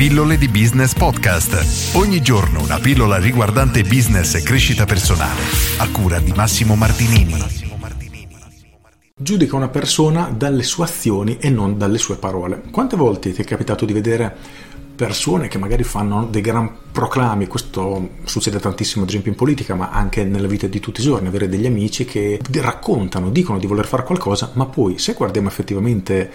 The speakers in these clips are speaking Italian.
Pillole di Business Podcast. Ogni giorno una pillola riguardante business e crescita personale. A cura di Massimo Martinini. Giudica una persona dalle sue azioni e non dalle sue parole. Quante volte ti è capitato di vedere persone che magari fanno dei gran proclami, questo succede tantissimo ad esempio in politica, ma anche nella vita di tutti i giorni, avere degli amici che raccontano, dicono di voler fare qualcosa, ma poi se guardiamo effettivamente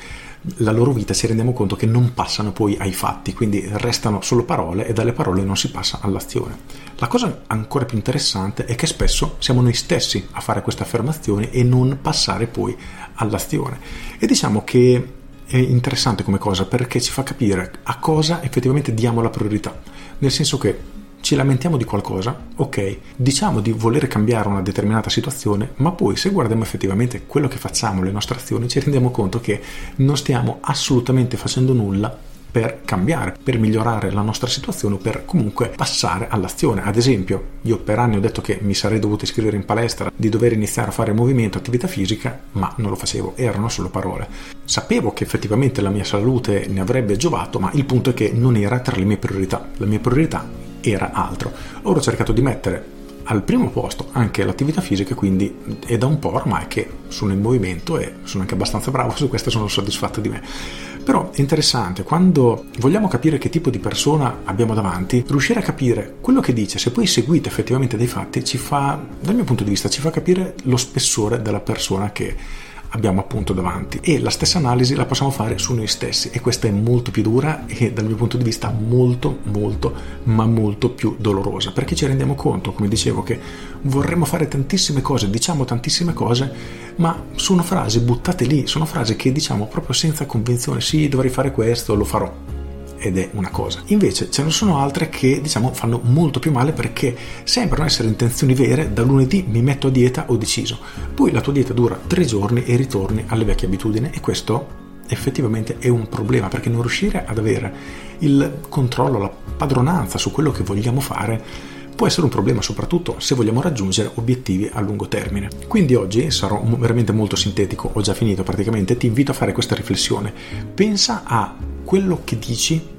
la loro vita ci rendiamo conto che non passano poi ai fatti, quindi restano solo parole e dalle parole non si passa all'azione. La cosa ancora più interessante è che spesso siamo noi stessi a fare queste affermazioni e non passare poi all'azione. E diciamo che è interessante come cosa perché ci fa capire a cosa effettivamente diamo la priorità. Nel senso che ci lamentiamo di qualcosa, ok, diciamo di voler cambiare una determinata situazione, ma poi se guardiamo effettivamente quello che facciamo, le nostre azioni, ci rendiamo conto che non stiamo assolutamente facendo nulla per cambiare, per migliorare la nostra situazione o per comunque passare all'azione. Ad esempio, io per anni ho detto che mi sarei dovuto iscrivere in palestra, di dover iniziare a fare movimento, attività fisica, ma non lo facevo, erano solo parole. Sapevo che effettivamente la mia salute ne avrebbe giovato, ma il punto è che non era tra le mie priorità. La mia priorità era altro. Ora ho cercato di mettere al primo posto anche l'attività fisica, quindi è da un po' ormai che sono in movimento e sono anche abbastanza bravo su questo, sono soddisfatto di me. Però è interessante, quando vogliamo capire che tipo di persona abbiamo davanti, riuscire a capire quello che dice, se poi seguite effettivamente dei fatti, ci fa, dal mio punto di vista, ci fa capire lo spessore della persona che abbiamo appunto davanti. E la stessa analisi la possiamo fare su noi stessi. E questa è molto più dura e dal mio punto di vista molto molto ma molto più dolorosa. Perché ci rendiamo conto come dicevo che vorremmo fare tantissime cose diciamo tantissime cose ma sono frasi buttate lì sono frasi che diciamo proprio senza convinzione sì dovrei fare questo lo farò ed è una cosa. Invece ce ne sono altre che diciamo fanno molto più male perché sembrano essere intenzioni vere, da lunedì mi metto a dieta, ho deciso. Poi la tua dieta dura tre giorni e ritorni alle vecchie abitudini e questo effettivamente è un problema perché non riuscire ad avere il controllo, la padronanza su quello che vogliamo fare può essere un problema soprattutto se vogliamo raggiungere obiettivi a lungo termine. Quindi oggi sarò veramente molto sintetico, ho già finito praticamente, ti invito a fare questa riflessione. Pensa a quello che dici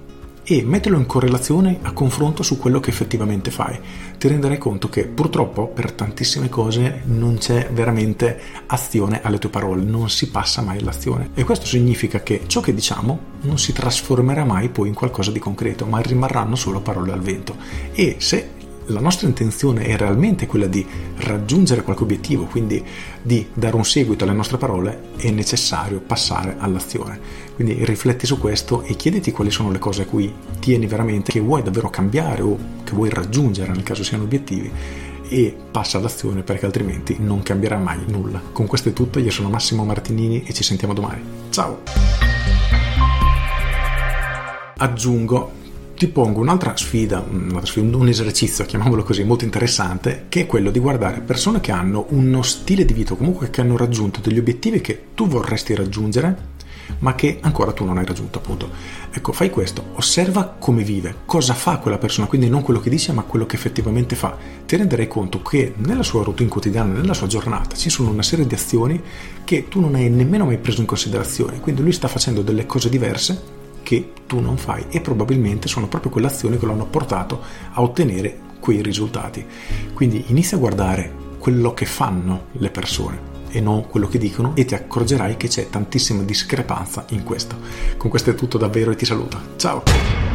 e mettilo in correlazione a confronto su quello che effettivamente fai. Ti renderai conto che purtroppo per tantissime cose non c'è veramente azione alle tue parole, non si passa mai all'azione. E questo significa che ciò che diciamo non si trasformerà mai poi in qualcosa di concreto, ma rimarranno solo parole al vento. E se la nostra intenzione è realmente quella di raggiungere qualche obiettivo, quindi di dare un seguito alle nostre parole, è necessario passare all'azione. Quindi rifletti su questo e chiediti quali sono le cose a cui tieni veramente, che vuoi davvero cambiare o che vuoi raggiungere nel caso siano obiettivi e passa all'azione perché altrimenti non cambierà mai nulla. Con questo è tutto, io sono Massimo Martinini e ci sentiamo domani. Ciao! Aggiungo ti pongo un'altra sfida, un'altra sfida, un esercizio, chiamiamolo così, molto interessante, che è quello di guardare persone che hanno uno stile di vita, comunque che hanno raggiunto degli obiettivi che tu vorresti raggiungere, ma che ancora tu non hai raggiunto, appunto. Ecco, fai questo, osserva come vive, cosa fa quella persona, quindi non quello che dice, ma quello che effettivamente fa. Ti renderai conto che nella sua routine quotidiana, nella sua giornata, ci sono una serie di azioni che tu non hai nemmeno mai preso in considerazione, quindi lui sta facendo delle cose diverse che tu non fai e probabilmente sono proprio quelle azioni che lo hanno portato a ottenere quei risultati. Quindi inizia a guardare quello che fanno le persone e non quello che dicono e ti accorgerai che c'è tantissima discrepanza in questo. Con questo è tutto davvero e ti saluto. Ciao!